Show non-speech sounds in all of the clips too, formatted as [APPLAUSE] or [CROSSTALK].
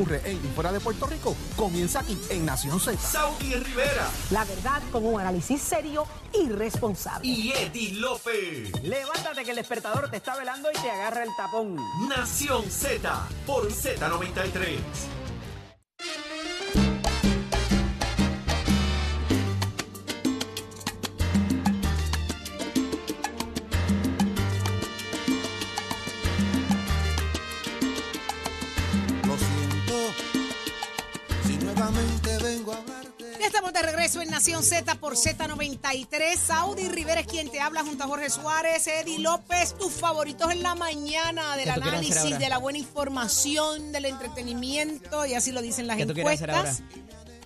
ocurre en y fuera de Puerto Rico comienza aquí en Nación Z. Saudi Rivera La verdad con un análisis serio y responsable. y Eddie Lofe. Levántate que el despertador te está velando y te agarra el tapón. Nación Z por Z93. De regreso en Nación Z por Z93. Saudi Rivera es quien te habla junto a Jorge Suárez, Eddie López, tus favoritos en la mañana del ¿Qué tú quieres hacer análisis, de la buena información, del entretenimiento, y así lo dicen las ¿Qué tú quieres hacer encuestas.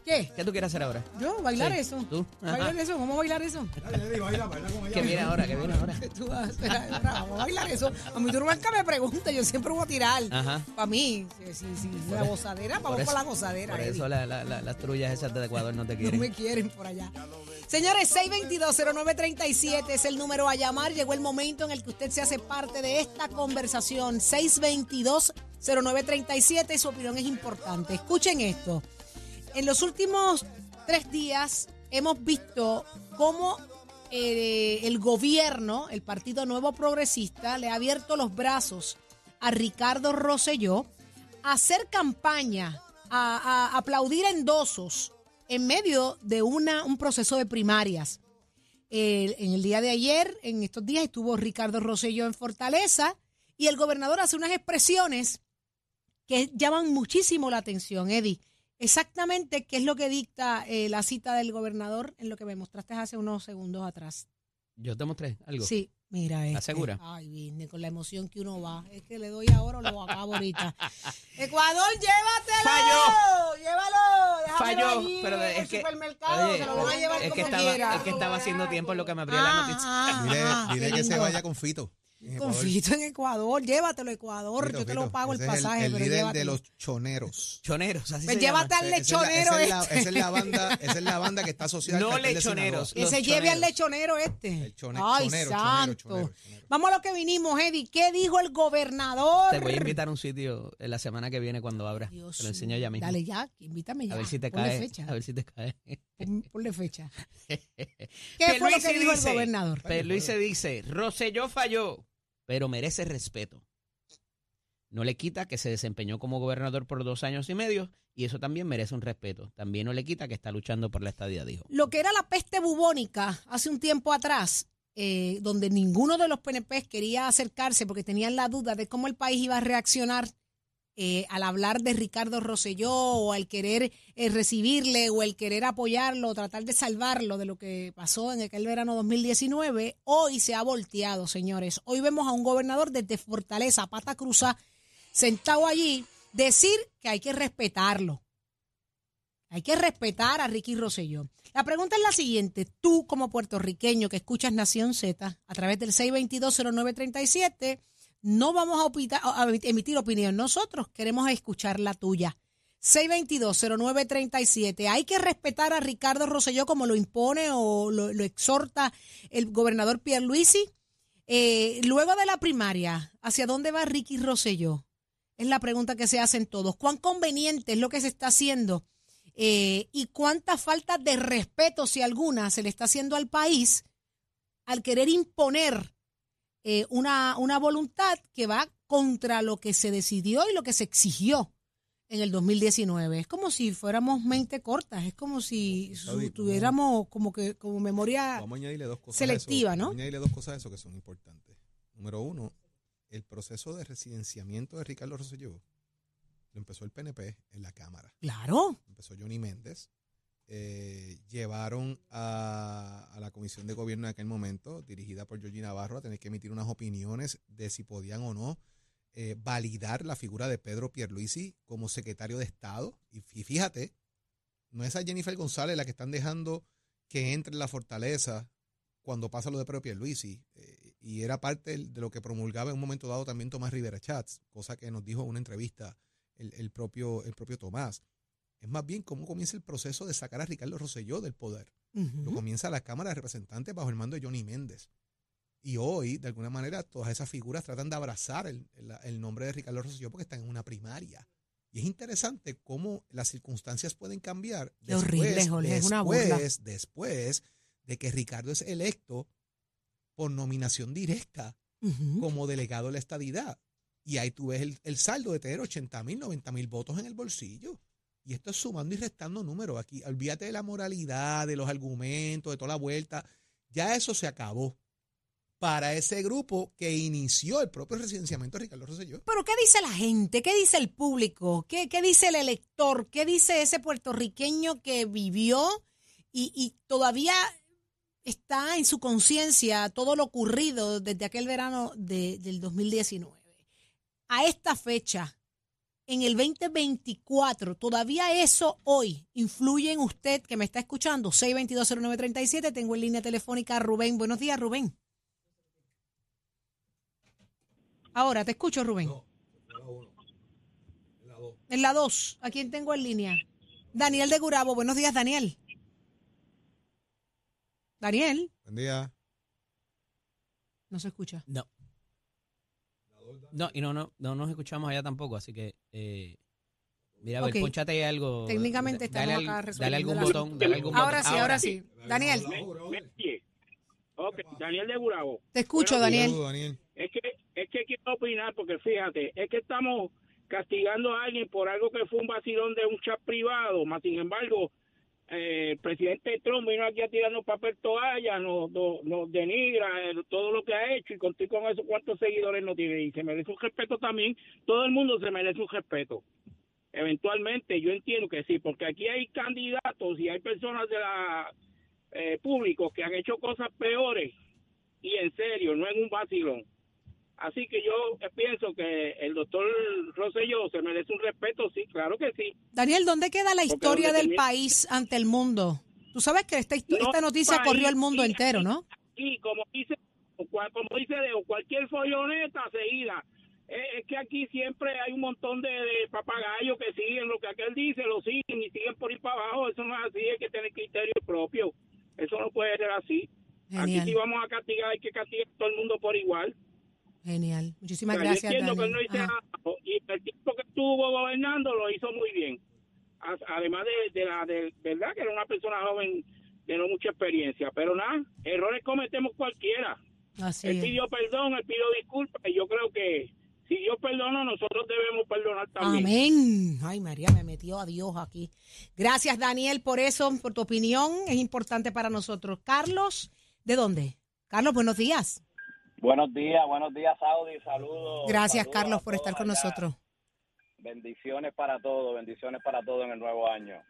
¿Qué? ¿Qué tú quieres hacer ahora? Yo, bailar Sí, eso. tú. ¿Bailar eso? ¿Cómo bailar eso? ¿Qué viene ahora? ¿Qué viene ahora? Tú vas a- ahora vamos a bailar eso. A mí tú nunca me preguntas, yo siempre voy a tirar. Ajá. Para mí, si, si, si la gozadera, vamos Por para la eso- gozadera. Por Eddie. eso la- la- la- las trullas esas de Ecuador no te [LAUGHS] No quieren. me quieren por allá. Señores, 622-0937 es el número a llamar. Llegó el momento en el que usted se hace parte de esta conversación. 622-0937 y su opinión es importante. Escuchen esto. En los últimos tres días hemos visto cómo eh, el gobierno, el Partido Nuevo Progresista, le ha abierto los brazos a Ricardo Rosselló a hacer campaña, a, aplaudir endosos en medio de una, un proceso de primarias. En el día de ayer, en estos días, estuvo Ricardo Rosselló en Fortaleza y el gobernador hace unas expresiones que llaman muchísimo la atención, Eddie. Exactamente qué es lo que dicta eh, la cita del gobernador en lo que me mostraste hace unos segundos atrás. Yo te mostré algo. Sí, mira este. segura? Ay, vine con la emoción que uno va. Es que le doy ahora o lo acabo ahorita. [LAUGHS] Ecuador, llévatelo. Falló. Llévalo. Falló, allí pero es el que, supermercado. oye, se lo van a llevar es que estaba, quiera. es que estaba haciendo tiempo en lo que me abría la Ah, noticia. ah, Dile, ah, dile que se vaya con Fito. En Ecuador. Confito en Ecuador, llévatelo Ecuador, Fito, yo te Fito. lo pago el Ese es pasaje, el, pero líder de los choneros. Choneros, así Pues se llama. llévate al Esa lechonero esa es la, este. esa es la banda, esa es la banda que está asociada No al lechoneros. Que se lleve al lechonero este. El chone- Ay, chonero, santo. chonero, chonero. Vamos a lo que vinimos, Eddie. ¿Qué dijo el gobernador? Te voy a invitar a un sitio en la semana que viene cuando abra. Dios Te lo enseño ya mismo. Dale ya, invítame ya. a ver si te Ponle cae. fecha. A ver si te cae. Pon- Ponle fecha. [LAUGHS] ¿Qué fue lo que dijo el gobernador? Pero Luis se dice, Rosselló falló, pero merece respeto. No le quita que se desempeñó como gobernador por dos años y medio y eso también merece un respeto. También no le quita que está luchando por la estadía, dijo. Lo que era la peste bubónica hace un tiempo atrás, eh, donde ninguno de los PNP quería acercarse porque tenían la duda de cómo el país iba a reaccionar eh, al hablar de Ricardo Rosselló o al querer eh, recibirle o el querer apoyarlo o tratar de salvarlo de lo que pasó en aquel verano 2019, hoy se ha volteado, señores. Hoy vemos a un gobernador desde Fortaleza, pata cruza, sentado allí, decir que hay que respetarlo. Hay que respetar a Ricky Rosselló. La pregunta es la siguiente. Tú, como puertorriqueño que escuchas Nación Z a través del 6220937, no vamos a, emitir opinión. Nosotros queremos escuchar la tuya. 6220937. Hay que respetar a Ricardo Rosselló como lo impone o lo, lo exhorta el gobernador Pierluisi. Eh, luego de la primaria, ¿hacia dónde va Ricky Rosselló? Es la pregunta que se hacen todos. ¿Cuán conveniente es lo que se está haciendo? Eh, ¿Y cuánta falta de respeto, si alguna, se le está haciendo al país al querer imponer eh, una, una voluntad que va contra lo que se decidió y lo que se exigió en el 2019? Es como si fuéramos mente cortas, es como si tuviéramos como que como memoria Vamos a añadirle dos cosas. selectiva, a eso. ¿no? Vamos a añadirle dos cosas a eso que son importantes. Número uno, el proceso de residenciamiento de Ricardo Rosselló lo empezó el PNP en la Cámara. Claro, empezó Johnny Méndez. Eh, llevaron a, a la comisión de gobierno en aquel momento, dirigida por Georgie Navarro, a tener que emitir unas opiniones de si podían o no eh, validar la figura de Pedro Pierluisi como secretario de Estado. Y fí- fíjate, no es a Jennifer González la que están dejando que entre en la fortaleza cuando pasa lo de Pedro Pierluisi. eh, y era parte de lo que promulgaba en un momento dado también Tomás Rivera Chats, cosa que nos dijo en una entrevista el, el propio, el propio Tomás. Es más bien cómo comienza el proceso de sacar a Ricardo Rosselló del poder. Lo comienza la Cámara de Representantes bajo el mando de Johnny Méndez. Y hoy, de alguna manera, todas esas figuras tratan de abrazar el, el- el nombre de Ricardo Rosselló porque están en una primaria. Y es interesante cómo las circunstancias pueden cambiar Qué horrible, Jorge, es una burla. después, después de que Ricardo es electo por nominación directa como delegado de la estadidad. Y ahí tú ves el, el saldo de tener 80 mil, 90 mil votos en el bolsillo. Y esto es sumando y restando números. Aquí, olvídate de la moralidad, de los argumentos, de toda la vuelta. Ya eso se acabó para ese grupo que inició el propio residenciamiento de Ricardo Rosselló. Pero ¿qué dice la gente? ¿Qué dice el público? ¿Qué, qué dice el elector? ¿Qué dice ese puertorriqueño que vivió y, y todavía está en su conciencia todo lo ocurrido desde aquel verano de- del 2019? A esta fecha, en el 2024, todavía eso hoy influye en usted que me está escuchando. 6220937, tengo en línea telefónica a Rubén. Buenos días, Rubén. Ahora, te escucho, Rubén. En la 2, ¿a quién tengo en línea? Daniel de Gurabo. Buenos días, Daniel. Daniel, Buen día. no se escucha. No. No, y no, no, no nos escuchamos allá tampoco, así que eh, mira, a ver, ponchate algo. Técnicamente dale, estamos al- acá Dale algún botón, dale algún Ahora botón. sí, ahora sí. Daniel, Oye, ok, Daniel de Burabo. te escucho, Daniel. Daniel. Es que, es que quiero opinar porque fíjate, es que estamos castigando a alguien por algo que fue un vacilón de un chat privado, más sin embargo, eh, el presidente Trump vino aquí a tirarnos papel toalla, nos, nos, nos denigra eh, todo lo que ha hecho y contigo con eso cuántos seguidores no tiene y se merece un respeto también, todo el mundo se merece un respeto. Eventualmente yo entiendo que sí, porque aquí hay candidatos y hay personas de la eh, públicos que han hecho cosas peores y en serio, no en un vacilón. Así que yo pienso que el doctor Rosselló se merece un respeto, sí, claro que sí. Daniel, ¿dónde queda la historia del tenía- país ante el mundo? Tú sabes que esta, No, esta noticia país, corrió el mundo entero, ¿no? Y como dice, como dice Leo, cualquier folloneta seguida. Eh, Es que aquí siempre hay un montón de, de papagayos que siguen lo que aquel dice, lo siguen y siguen por ir para abajo. Eso no es así, hay que tener criterio propio. Eso no puede ser así. Aquí si vamos a castigar, hay que castigar a todo el mundo por igual. Genial. Muchísimas O sea, gracias, yo entiendo que él hizo Ajá. nada, y el tiempo que estuvo gobernando lo hizo muy bien. Además de, de la de verdad que era una persona joven de no mucha experiencia, pero nada, errores cometemos cualquiera. Así él es. pidió perdón, él pidió disculpas y yo creo que si Dios perdona, nosotros debemos perdonar también. Amén. Ay, María, me metió a Dios aquí. Gracias, Daniel, por eso, por tu opinión. Es importante para nosotros. Carlos, ¿de dónde? Carlos, buenos días. Buenos días, buenos días, Saudi. Saludos. Gracias, saludos Carlos, por estar con allá. nosotros. Bendiciones para todos, bendiciones para todos en el nuevo año.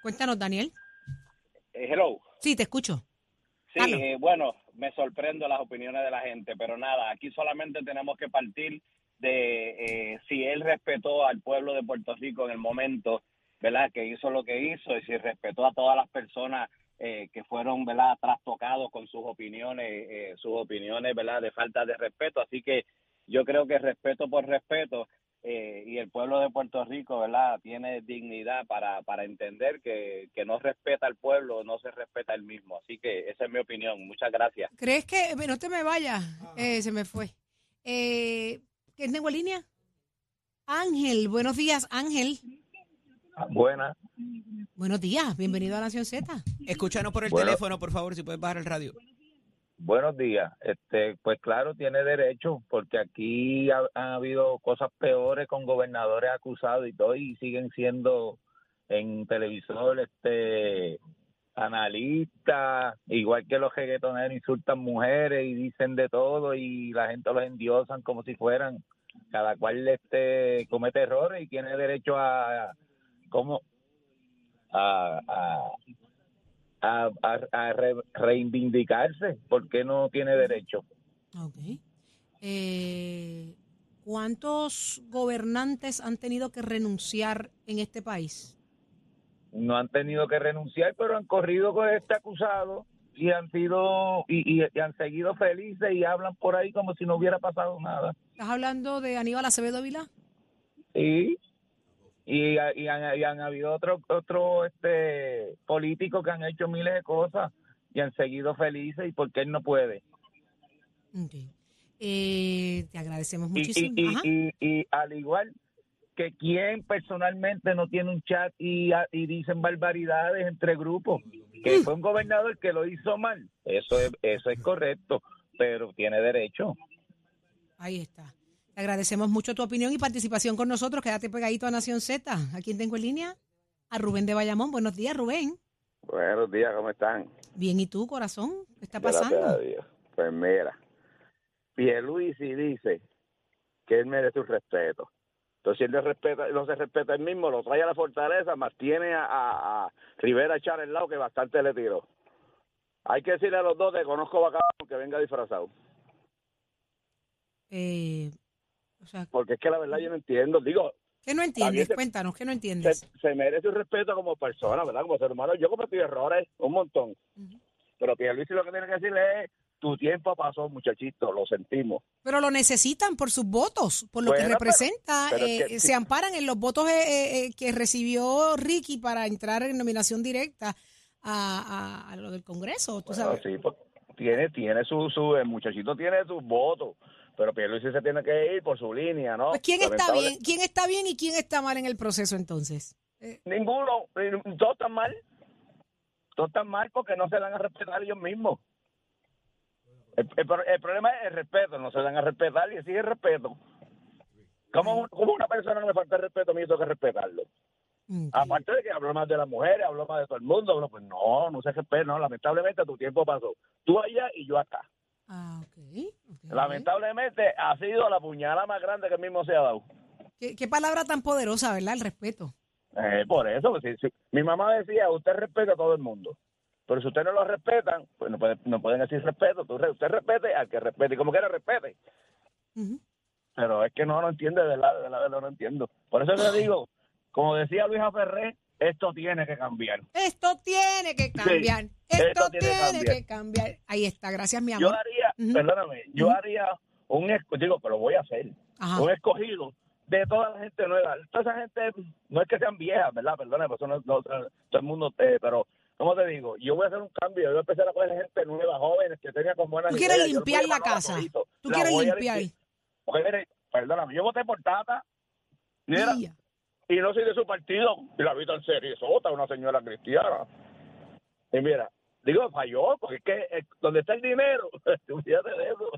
Cuéntanos, Daniel. Eh, hello. Sí, te escucho. Sí, eh, bueno, me sorprendo las opiniones de la gente, pero nada, aquí solamente tenemos que partir de eh, si él respetó al pueblo de Puerto Rico en el momento, ¿verdad? Que hizo lo que hizo y si respetó a todas las personas eh, que fueron, ¿verdad? Trastocados con sus opiniones, eh, sus opiniones, ¿verdad? De falta de respeto. Así que yo creo que respeto por respeto eh, y el pueblo de Puerto Rico, ¿verdad? Tiene dignidad para, para entender que, que no respeta al pueblo, no se respeta el mismo. Así que esa es mi opinión. Muchas gracias. ¿Crees que.? No te me vayas. Eh, se me fue. Eh, ¿Quién tengo en línea? Ángel, buenos días, Ángel. Buenas. Buenos días, bienvenido a Nación Z. Escúchanos por el Bueno. teléfono, por favor, si puedes bajar el radio. Buenos días. Este, pues claro, tiene derecho, porque aquí ha, ha habido cosas peores con gobernadores acusados y todo, y siguen siendo en televisor, este, analistas, igual que los reggaetoneros insultan mujeres y dicen de todo y la gente los endiosan como si fueran, cada cual este comete errores y tiene derecho a, como a, a a, a- re- reivindicarse. ¿Por qué no tiene derecho? Ok. Eh, ¿Cuántos gobernantes han tenido que renunciar en este país? No han tenido que renunciar, pero han corrido con este acusado y han sido y, y- y han seguido felices y hablan por ahí como si no hubiera pasado nada. ¿Estás hablando de Aníbal Acevedo Vilá? Sí. Y, y han, y han habido otros otro, este, políticos que han hecho miles de cosas y han seguido felices y porque él no puede. Ok. Eh, te agradecemos muchísimo. y, y, al igual que quién personalmente no tiene un chat y, y dicen barbaridades entre grupos. Que fue un gobernador que lo hizo mal. Eso es, eso es correcto, pero tiene derecho. Ahí está. Te agradecemos mucho tu opinión y participación con nosotros. Quédate pegadito a Nación Z. ¿A quién tengo en línea? A Rubén de Bayamón. Buenos días, Rubén. Buenos días, ¿cómo están? Bien, ¿y tú, corazón? ¿Qué está a pasando? Dios. Pues mira, Pierluisi dice que él merece un respeto. Entonces, si él no, respeta, no se respeta él mismo, lo trae a la fortaleza, mantiene a, a, a Rivera echar el lado que bastante le tiró. Hay que decirle a los dos, te conozco bacán, que venga disfrazado. Eh, sea, Porque es que la verdad yo no entiendo. Digo, ¿qué no entiendes? Cuéntanos, ¿qué no entiendes? se merece un respeto como persona, ¿verdad? Como ser humano. Yo cometí errores, un montón. Ujú. Pero Pierluisi lo que tiene que decirle es, tu tiempo pasó, muchachito, lo sentimos. Pero lo necesitan por sus votos, por lo que Bueno, representa. pero eh, que- se amparan en los votos eh, eh, eh, que recibió Ricky para entrar en nominación directa a, a- a lo del Congreso. ¿tú Bueno, sabes? sí, pues, tiene, tiene su, su, el muchachito tiene sus votos, pero Pierluisi se tiene que ir por su línea, ¿no? Pues ¿quién está bien? ¿Quién está bien y quién está mal en el proceso entonces? Ninguno, eh, todos están mal. Todos están mal porque no se dan a respetar ellos mismos. El, el pro- el problema es el respeto, no se dan a respetar y exige respeto. ¿Cómo, cómo una persona no me falta el respeto a mí yo tengo que respetarlo? Aparte de que habló más de las mujeres, habló más de todo el mundo, habló, pues no, no se respeta, no, lamentablemente tu tiempo pasó. Tú allá y yo acá. Ah, ok. Lamentablemente ha sido la puñalada más grande que él mismo se ha dado. ¿Qué, qué palabra tan poderosa, ¿verdad? El respeto. Eh, por eso, pues, si- si- mi mamá decía, usted respeta a todo el mundo. Pero si usted no lo respetan, pues no, puede- no pueden decir respeto. Usted respete al que respete. Como quiera, respete. Pero es que no lo entiende, de verdad, de verdad, de verdad, no entiendo. Por eso le digo, como decía Luisa Ferré, esto tiene que cambiar. Esto tiene que cambiar. esto Esto tiene que cambiar. que cambiar. Ahí está. Gracias, mi Yo amor. haría, Ujú. perdóname, yo haría un, esco- digo, pero voy a hacer, Ajá. un escogido de toda la gente nueva. Toda esa gente, no es que sean viejas, ¿verdad? Perdóname, pues no, no- todo el mundo, eh, pero, ¿cómo te digo? Yo voy a hacer un cambio, yo voy a empezar a coger gente nueva, jóvenes, que tengan con buenas Tú quieres ideas. Yo limpiar la casa. Tú La quieres limpiar. Porque mire, perdóname, yo voté por Tata, mira. Y no soy de su partido, y la vi tan seriesota, una señora cristiana. Y mira, digo, falló, porque es que eh, donde está el dinero, [LAUGHS] de eso.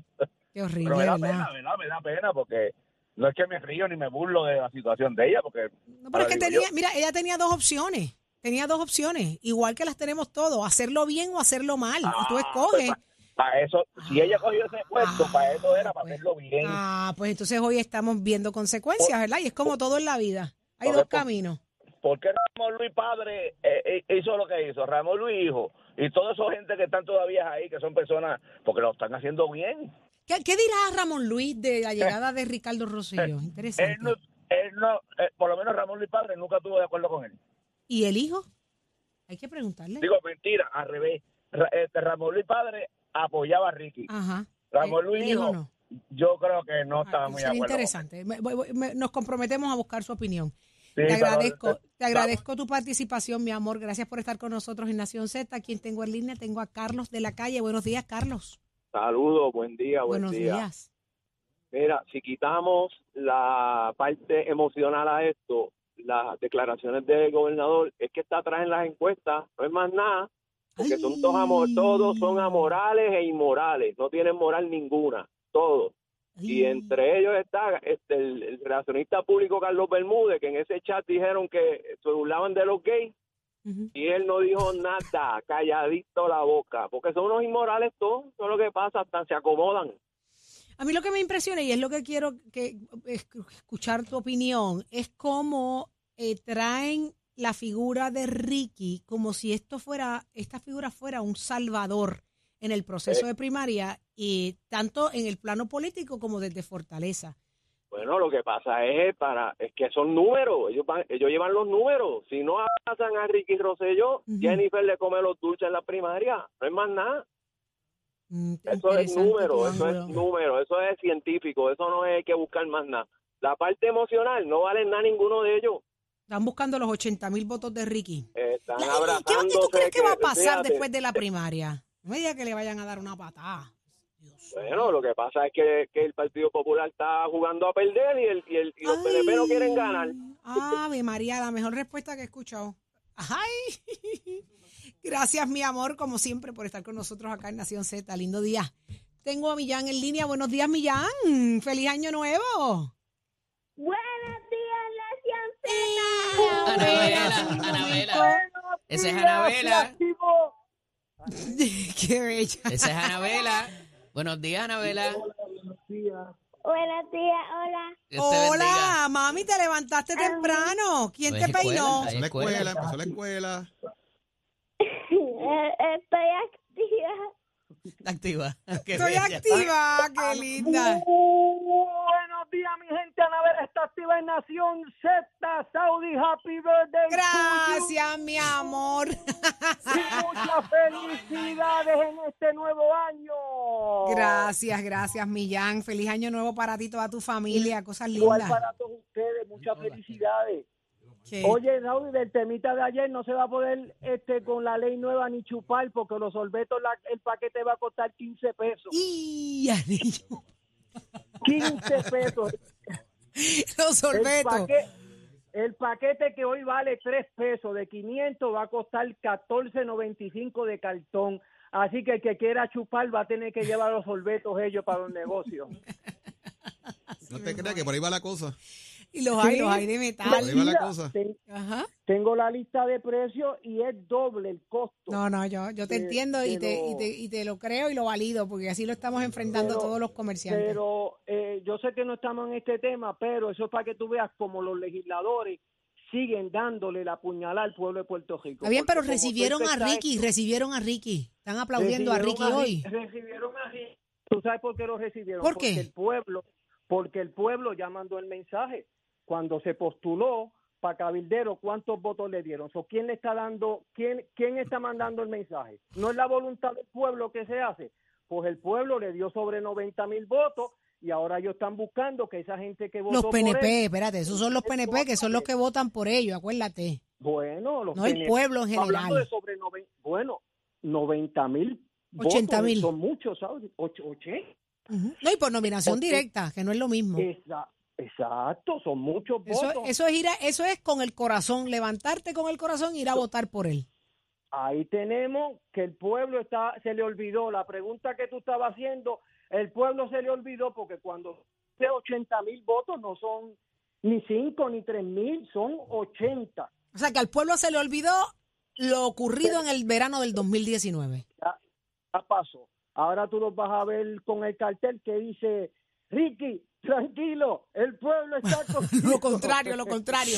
Qué horrible, Pero me da pena, ¿verdad? Me da pena porque no es que me río ni me burlo de la situación de ella, porque... No, pero es que tenía, mira, ella tenía dos opciones. Tenía dos opciones, igual que las tenemos todos, hacerlo bien o hacerlo mal. y tú escoges. Para eso, si ella cogió ese puesto, para eso era, para pues. hacerlo bien. Ah, pues entonces hoy estamos viendo consecuencias, ¿verdad? Y es como todo en la vida. Hay dos caminos. ¿Por qué Ramón Luis padre eh, eh, hizo lo que hizo? Ramón Luis hijo. Y toda esa gente que están todavía ahí, que son personas, porque lo están haciendo bien. ¿Qué, qué dirá Ramón Luis de la llegada de Ricardo Rosselló? [LAUGHS] Interesante. Él no, él no eh, por lo menos Ramón Luis padre nunca estuvo de acuerdo con él. ¿Y el hijo? Hay que preguntarle. Digo, mentira, al revés. Ra- este, Ramón Luis padre apoyaba a Ricky. Ajá. Ramón Luis el hijo hijo, no. yo creo que no estaba Ah, muy de acuerdo. interesante. Nos comprometemos a buscar su opinión. Sí, te pero- agradezco, te agradezco tu participación, mi amor. Gracias por estar con nosotros en Nación Z. Quien tengo en línea, tengo a Carlos de la calle. Buenos días, Carlos. Saludos, buen día, buen Buenos día. días. Mira, si quitamos la parte emocional a esto, las declaraciones del gobernador, es que está atrás en las encuestas, no es más nada, porque son todos, todos son amorales e inmorales, no tienen moral ninguna, todos. Y entre ellos está este, el, el relacionista público Carlos Bermúdez, que en ese chat dijeron que se burlaban de los gays, y él no dijo nada, calladito la boca, porque son unos inmorales todos, es lo que pasa, hasta se acomodan. A mí lo que me impresiona y es lo que quiero que es- escuchar tu opinión es cómo eh, traen la figura de Ricky como si esto fuera esta figura fuera un salvador en el proceso Eh. de primaria y tanto en el plano político como desde Fortaleza. Bueno, lo que pasa es para es que son números, ellos van- ellos llevan los números. Si no pasan a Ricky Rosselló, Jennifer le come los dulces en la primaria, no es más nada. Eso es número, eso es número, eso es científico, eso no es que buscar más nada. La parte emocional no vale nada ninguno de ellos. Están buscando los 80 mil votos de Ricky. Están ¿Y qué, abrazándose. ¿Y tú crees que va a pasar fíjate, después de la primaria? No me diga que le vayan a dar una patada. Bueno, lo que pasa es que, que el Partido Popular está jugando a perder y, el, y, el, y los PNP no quieren ganar. Ave María, la mejor respuesta que he escuchado. Ay, [LAUGHS] gracias mi amor, como siempre, por estar con nosotros acá en Nación Z. Lindo día. Tengo a Millán en línea. Buenos días, Millán. Feliz año nuevo. Buenos días, Nación Z. Anabela, Anabela. Esa es Anabela. [LAUGHS] Qué bella. Esa es Anabela. Buenos días, Anabela. Buenos días, hola. Dios te bendiga. Hola, mami, te levantaste temprano. ¿Quién Pues te escuela, peinó? hay Empezó la escuela. escuela, empezó la escuela. Eh, [LAUGHS] Estoy activa. Activa. [LAUGHS] Qué Estoy bella. activa, qué linda. Días, mi gente. Anabela está activa en Nación Z. Saudi, happy birthday. to Gracias, mi amor. you. Y muchas felicidades en este nuevo año. Gracias, gracias, Millán. Feliz año nuevo para ti y toda tu familia. Cosas Igual lindas. para todos ustedes. Muchas felicidades. ¿Qué? Oye, Saudi, del temita de ayer no se va a poder este con la ley nueva ni chupar porque los sorbetos, la- el paquete va a costar 15 pesos. Y anillo. 15 pesos. [LAUGHS] Los El sorbetos. paquete, el paquete que hoy vale 3 pesos de 500 va a costar 14.95 de cartón. Así que el que quiera chupar va a tener que llevar los sorbetos ellos para los negocios. [LAUGHS] No te creas que por ahí va la cosa. [LAUGHS] Y los hay, Sí. los hay de metal. ahí va la Mira, cosa. ten- Ajá. tengo la lista de precios y es doble el costo. No, no, yo, yo te entiendo y te, y, te, y te lo creo y lo valido, porque así lo estamos enfrentando Pero- todos los comerciantes. Pero eh, yo sé que no estamos en este tema, pero eso es para que tú veas como los legisladores siguen dándole la puñalada al pueblo de Puerto Rico. Está bien, pero recibieron a Ricky, recibieron a Ricky. Están aplaudiendo a Ricky Recibieron hoy. Recibieron a Ricky. ¿Tú sabes por qué lo recibieron? ¿Por qué? Porque el pueblo, porque el pueblo ya mandó el mensaje. Cuando se postuló para cabildero, ¿cuántos votos le dieron? So, ¿Quién le está dando, quién, quién está mandando el mensaje? ¿No es la voluntad del pueblo que se hace? Pues el pueblo le dio sobre 90 mil votos y ahora ellos están buscando que esa gente que votó Los por PNP, él- espérate, esos son los PNP que son los que votan por ellos, acuérdate. Bueno, los No el PNP. pueblo en Hablando general. de sobre noven- bueno, 90 mil 80 mil. Son muchos, ¿sabes? Ocho- 80. Ujú. No, y por nominación directa, que no es lo mismo. Esa- exacto, son muchos Eso, votos. eso es ir a- eso es con el corazón, levantarte con el corazón e ir a votar por él. Ahí tenemos que el pueblo está, se le olvidó. La pregunta que tú estabas haciendo, el pueblo se le olvidó porque cuando de 80 mil votos no son ni 5 ni 3 mil, son 80. O sea, que al pueblo se le olvidó lo ocurrido en el verano del 2019. Ya, ya pasó. Ahora tú los vas a ver con el cartel que dice, Ricky, tranquilo, el pueblo está contigo". [LAUGHS] Lo contrario, lo contrario.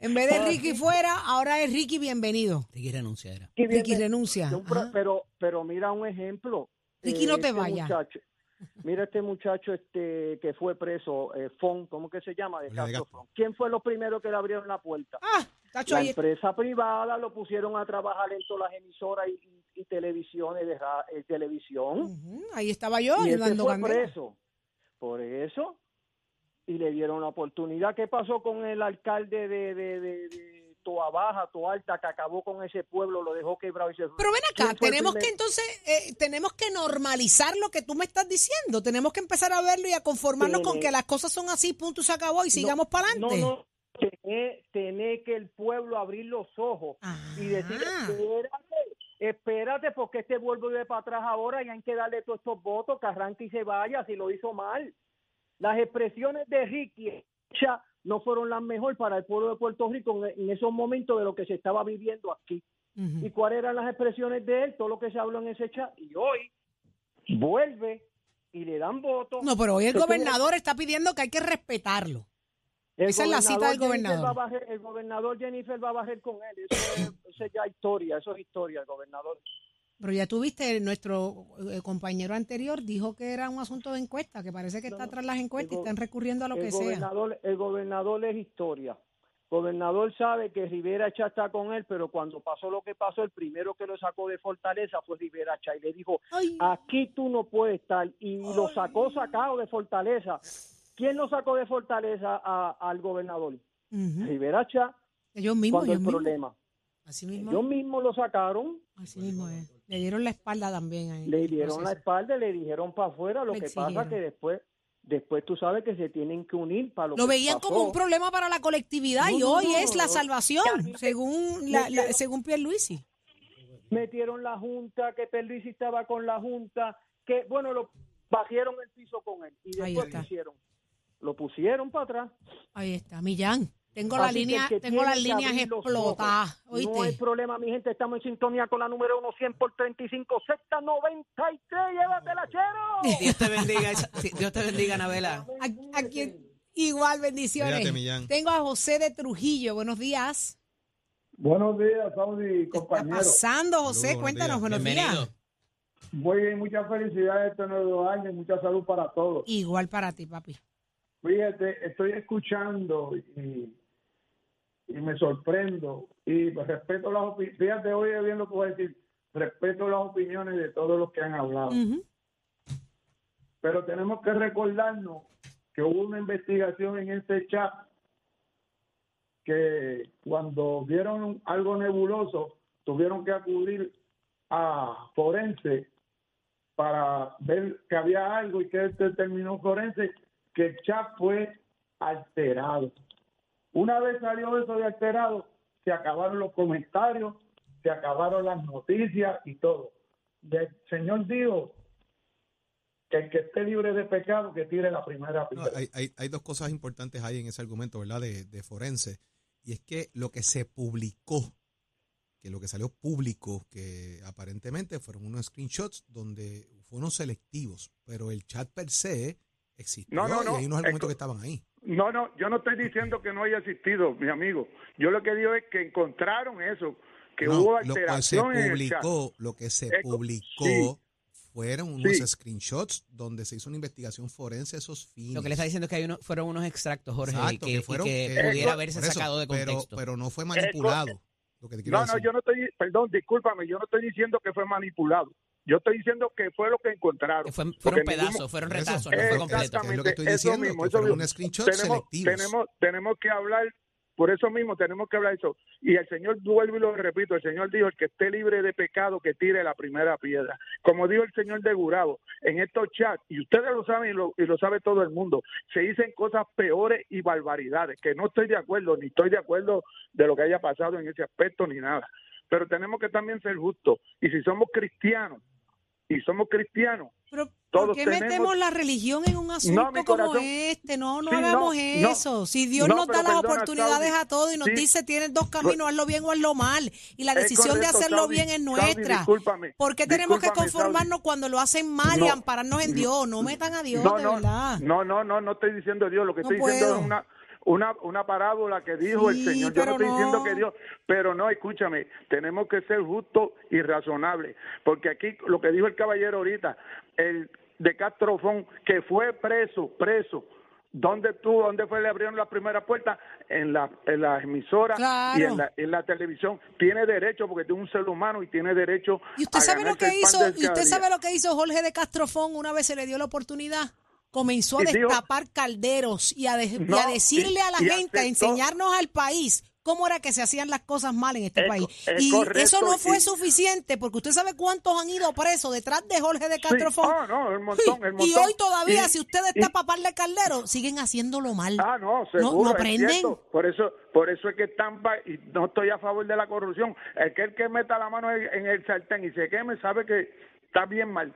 En vez de Ricky fuera, ahora es Ricky bienvenido. Ricky renuncia era. Ricky renuncia. Ajá. pero, pero mira un ejemplo. Ricky, no te este vayas. muchacho- mira este muchacho este que fue preso, eh, Fon, ¿cómo que se llama? De Castro. Fon. ¿Quién fue los primeros que le abrieron la puerta? Ah, La ahí. empresa privada lo pusieron a trabajar en todas las emisoras y, y- y televisiones de eh, televisión. Ahí estaba yo y dando fue candela. preso. Por eso. Y le dieron la oportunidad. ¿Qué pasó con el alcalde de, de, de, de Toa Baja, Toa Alta, que acabó con ese pueblo, lo dejó quebrado y se fue? Pero ven acá, ¿Quién fue el tenemos que entonces, eh, tenemos que normalizar lo que tú me estás diciendo. Tenemos que empezar a verlo y a conformarnos con que las cosas son así, punto, se acabó y sigamos para adelante. No, no. Tener, tener que el pueblo abrir los ojos y decir, Ah. espérate, espérate, porque este vuelve para atrás ahora y hay que darle todos estos votos, que arranque y se vaya si lo hizo mal. Las expresiones de Ricky no fueron las mejores para el pueblo de Puerto Rico en, esos momentos de lo que se estaba viviendo aquí. ¿Y cuáles eran las expresiones de él? Todo lo que se habló en ese chat. Y hoy vuelve y le dan votos. No, pero hoy el gobernador está pidiendo que hay que respetarlo. El Esa es la cita del gobernador. bajar- el gobernador Jennifer va a bajar con él. Eso es, ya historia, eso es historia, el gobernador. Pero ya tuviste, nuestro eh, compañero anterior dijo que era un asunto de encuesta, que parece que está tras las encuestas y están recurriendo a lo el que sea. El gobernador es historia. El gobernador sabe que Rivera Chá está con él, pero cuando pasó lo que pasó, el primero que lo sacó de Fortaleza fue Rivera Chá y le dijo, Ay. aquí tú no puedes estar. Y lo sacó sacado de Fortaleza. ¿Quién lo sacó de Fortaleza a- al gobernador? Ujú. Rivera Chá, Ellos mismos, ellos el mismos. problema. Así mismo. Ellos mismos lo sacaron Así mismo es. Le dieron la espalda también ahí. Le dieron la espalda y le dijeron para afuera. Lo Le que exigieron. pasa que después, después tú sabes que se tienen que unir para lo, Lo que veían como un problema para la colectividad No, y hoy no, es la salvación, según la, la- según Pierluisi. Metieron la junta, que Pierluisi estaba con la junta, que bueno, lo bajaron el piso con él. Y después. ¿qué hicieron? Lo pusieron para atrás. Ahí está, Millán. Tengo la línea, que tengo las líneas explotadas. No hay problema, mi gente. Estamos en sintonía con la número 1, 100 por 35, sexta 93. Llévatela, chero. [LAUGHS] Dios te bendiga, Dios te bendiga, Anabela. A- aquí- igual, bendiciones. Millán. Tengo a José de Trujillo. Buenos días. Buenos días, Saudi, ¿Qué está compañero. pasando, José? Saludos, buenos Cuéntanos, días. buenos Bienvenido. días. Muy bien, muchas felicidades este nuevo año y mucha salud para todos. Igual para ti, papi. Fíjate, estoy escuchando y, y me sorprendo y respeto las opiniones. Fíjate, hoy bien lo que voy a decir. Respeto las opiniones de todos los que han hablado. Pero tenemos que recordarnos que hubo una investigación en este chat que cuando vieron algo nebuloso tuvieron que acudir a forense para ver que había algo y que determinó forense que el chat fue alterado. Una vez salió eso de alterado, se acabaron los comentarios, se acabaron las noticias y todo. Y el Señor dijo que el que esté libre de pecado que tire la primera No, piedra. hay, hay- hay dos cosas importantes ahí en ese argumento, ¿verdad? De, de forense. Y es que lo que se publicó, que lo que salió público, que aparentemente fueron unos screenshots donde fueron selectivos, pero el chat per se existió No, no, y no, hay unos es argumentos que estaban ahí. No, no, yo no estoy diciendo que no haya existido, mi amigo. Yo lo que digo es que encontraron eso, que No, hubo lo que se alteración en el chat. publicó, lo que se publicó sí. fueron unos Sí. screenshots donde se hizo una investigación forense esos fines. Lo que le está diciendo es que hay uno, fueron unos extractos, Jorge, y Exacto, que, que y fueron que eh, pudiera haberse eso, sacado de contexto. Pero, no fue manipulado. Lo que te quiero No, no, decir. yo no estoy, perdón, discúlpame, yo no estoy diciendo que fue manipulado. Yo estoy diciendo que fue lo que encontraron. Que fue- Porque fueron ningún- pedazos, fueron retazos, no fue completo. Exactamente, Es lo que estoy eso diciendo, mismo, que eso fueron mismo. unos screenshots tenemos, selectivos. Tenemos, tenemos que hablar, por eso mismo tenemos que hablar eso. Y el Señor, vuelvo y lo repito, el Señor dijo, el que esté libre de pecado, que tire la primera piedra. Como dijo el Señor de Gurabo, en estos chats, y ustedes lo saben y lo, y lo sabe todo el mundo, se dicen cosas peores y barbaridades, que no estoy de acuerdo, ni estoy de acuerdo de lo que haya pasado en ese aspecto, ni nada. Pero tenemos que también ser justos. Y si somos cristianos, y somos cristianos, Pero, ¿por todos qué tenemos- metemos la religión en un asunto como este? No, no Sí, hagamos no, no. eso. si Dios No, nos da las perdona, oportunidades Saudi. a todos y nos Sí. dice tienes dos caminos, hazlo bien o hazlo mal. Y la decisión de hacerlo Saudi. bien es Saudi, nuestra. discúlpame, ¿Por qué tenemos que conformarnos cuando lo hacen mal y No. ampararnos en Dios? No metan a Dios, no, de verdad. no, no, no, no estoy diciendo Dios, lo que estoy diciendo es una, una, una parábola que dijo Sí, el Señor. Yo no estoy diciendo que Dios, pero no, escúchame, tenemos que ser justos y razonables, porque aquí lo que dijo el caballero ahorita, el de Castrofón, que fue preso, preso. ¿Dónde tú, dónde fue le abrieron la primera puerta? En la, en la emisora Claro. y en la, en la televisión. Tiene derecho, porque es un ser humano y tiene derecho ¿Y usted a sabe lo que hizo? ¿Y usted sabe lo que hizo Jorge de Castrofón una vez se le dio la oportunidad? Comenzó a Y destapar calderos y a, de- y No, a decirle a la y- y gente, a enseñarnos al país cómo era que se hacían las cosas mal en este Es país. es y correcto, eso no fue y- suficiente, porque usted sabe cuántos han ido presos detrás de Jorge de Castrofón. Ah, no, el montón, el y montón. hoy todavía, Y- si usted y- está para de caldero, siguen haciéndolo mal. Ah, no, No- seguro. no es aprenden. Por eso, por eso es que Tampa, y no estoy a favor de la corrupción, el que el que meta la mano en, en el sartén y se queme sabe que está bien mal.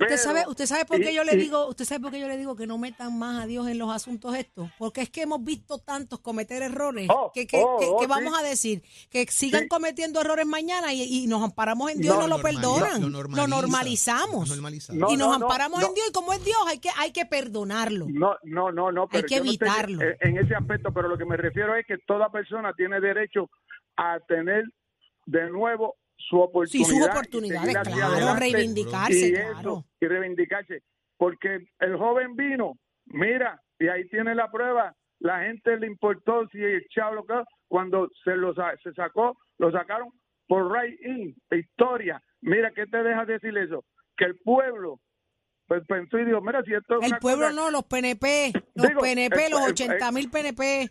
Usted sabe, usted sabe por qué yo le digo, usted sabe por qué yo le digo que no metan más a Dios en los asuntos estos, porque es que hemos visto tantos cometer errores Oh, que, que, oh, que- oh, sí. vamos a decir que sigan Sí. cometiendo errores mañana y, y nos amparamos en Dios No, y no lo perdonan, lo lo, normaliza, normalizamos lo normaliza. No, y nos no, no, amparamos no. en Dios y como es Dios hay que hay que perdonarlo. No, no, no, no. Pero que yo no estoy evitarlo. en- en ese aspecto, pero lo que me refiero es que toda persona tiene derecho a tener de nuevo su oportunidad. Sí, sus oportunidades, claro, reivindicarse, y claro. y reivindicarse. Porque el joven vino, mira, y ahí tiene la prueba. La gente le importó si el chavo cuando se lo se sacó, lo sacaron por right in, historia. Mira, ¿qué te deja decir eso? Que el pueblo pues pensó y dijo, mira, si esto es El una pueblo cosa- no, los PNP, los Digo, PNP, el- los el- 80 mil PNP.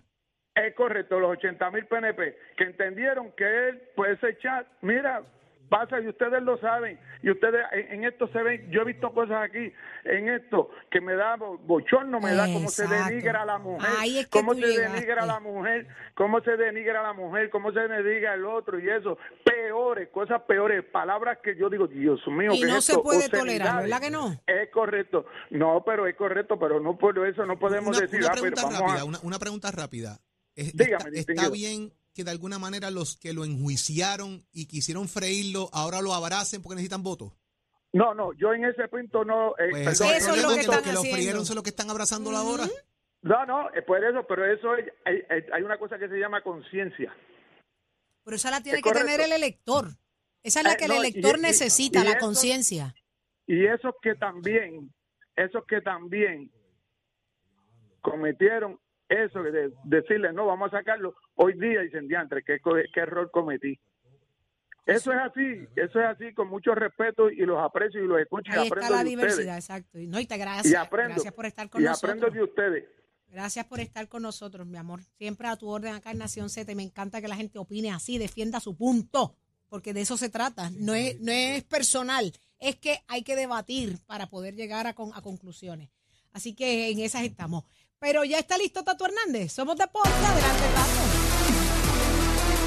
Es correcto, los 80 mil PNP, que entendieron que él, pues ese chat, mira, pasa y ustedes lo saben y ustedes en, en esto se ven yo he visto cosas aquí en esto que me da bo- bochorno me da cómo se denigra a la mujer Ahí es que cómo se llegaste. denigra a la mujer cómo se denigra a la mujer cómo se denigra el otro y eso peores cosas peores palabras que yo digo Dios mío Y ¿qué no es se esto? puede tolerar. ¿verdad que no? es correcto no pero es correcto pero no por eso no podemos Una, decir una ah, pero pregunta vamos rápida, a una, una pregunta rápida. Es- Dígame, está, bien que de alguna manera los que lo enjuiciaron y quisieron freírlo ahora lo abracen porque necesitan votos? no no yo en ese punto no eh, Pues Eso es lo que están que lo frieron son los que están abrazándolo ahora. No, no, es por eso, pero eso es, hay, hay- hay una cosa que se llama conciencia. Pero esa la tiene Es que correcto. tener el elector. Esa es la Eh, que no, el elector y- necesita, y la conciencia. Y esos que también, esos que también cometieron eso de decirle, no, vamos a sacarlo, hoy día dicen, diantre, ¿qué, error cometí. Eso es así, eso es así, con mucho respeto y los aprecio y los escucho y Ahí está aprendo la de diversidad, ustedes. exacto. Y No, y te Y gracias. aprendo, Gracias por estar con y nosotros. aprendo de ustedes. Gracias por estar con nosotros, mi amor. Siempre a tu orden acá en Nación Z. Y me encanta que la gente opine así, defienda su punto, porque de eso se trata. No es, no es personal, es que hay que debatir para poder llegar a, con- a conclusiones. Así que en esas estamos. Pero ya está listo Tato Hernández. Somos deporte. Adelante, Tato.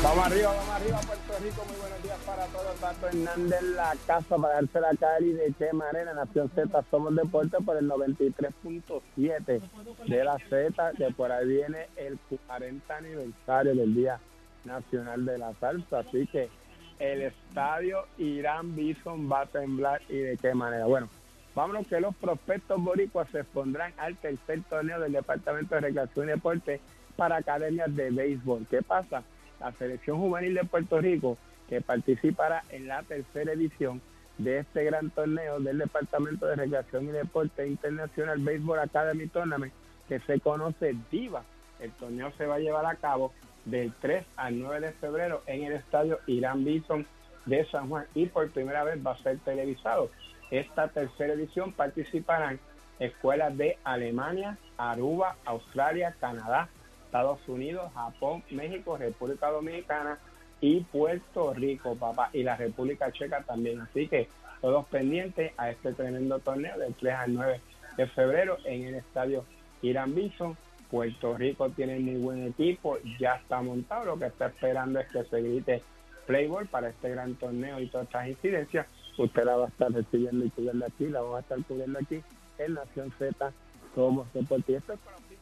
Vamos arriba, vamos arriba, Puerto Rico. Muy buenos días para todos. Tato Hernández la casa para darse la cali de qué manera. Nación Z somos deporte por el 93.7 de la Z, que por ahí viene el 40 aniversario del Día Nacional de la Salsa. Así que el estadio Irán Bison va a temblar y de qué manera. Bueno, vámonos que los prospectos boricuas se expondrán al tercer torneo del Departamento de Recreación y Deporte para academias de béisbol. ¿Qué pasa? La selección juvenil de Puerto Rico, que participará en la tercera edición de este gran torneo del Departamento de Recreación y Deporte Internacional Baseball Academy Tournament, que se conoce DIVA. El torneo se va a llevar a cabo del 3 al 9 de febrero en el estadio Irán Bison de San Juan y por primera vez va a ser televisado. Esta tercera edición participarán escuelas de Alemania, Aruba, Australia, Canadá, Estados Unidos, Japón, México, República Dominicana y Puerto Rico, papá, y la República Checa también. Así que todos pendientes a este tremendo torneo del 3 al 9 de febrero en el estadio Irán Bison. Puerto Rico tiene muy buen equipo, ya está montado. Lo que está esperando es que se grite Playboy para este gran torneo y todas estas incidencias. Usted la va a estar recibiendo y cubriendo aquí, la vamos a estar cubriendo aquí en Nación Z como Deporte. Y esto es para los de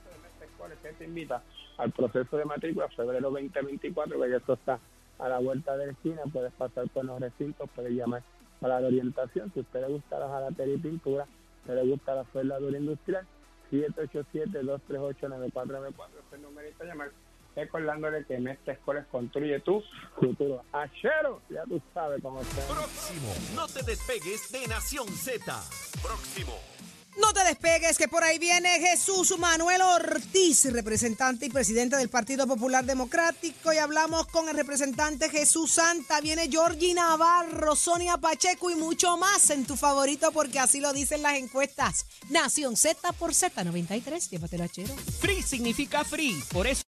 Escuela, que te invita al proceso de matrícula febrero 2024, que ya esto está a la vuelta de la esquina. Puedes pasar por los recintos, puedes llamar para la orientación. Si usted le gusta la jalatería y pintura, si le gusta la soldadura industrial, 787-238-9494. Ese numerito a llamar recordándole que Mestre Escuela construye tu futuro. Achero, ya tú sabes cómo está. Próximo. No te despegues de Nación Z. Próximo. No te despegues, que por ahí viene Jesús Manuel Ortiz, representante y presidente del Partido Popular Democrático. Y hablamos con el representante Jesús Santa. Viene Georgie Navarro, Sonia Pacheco y mucho más en tu favorito, porque así lo dicen las encuestas. Nación Z por Z93. Llévatelo, achero. Free significa free. Por eso.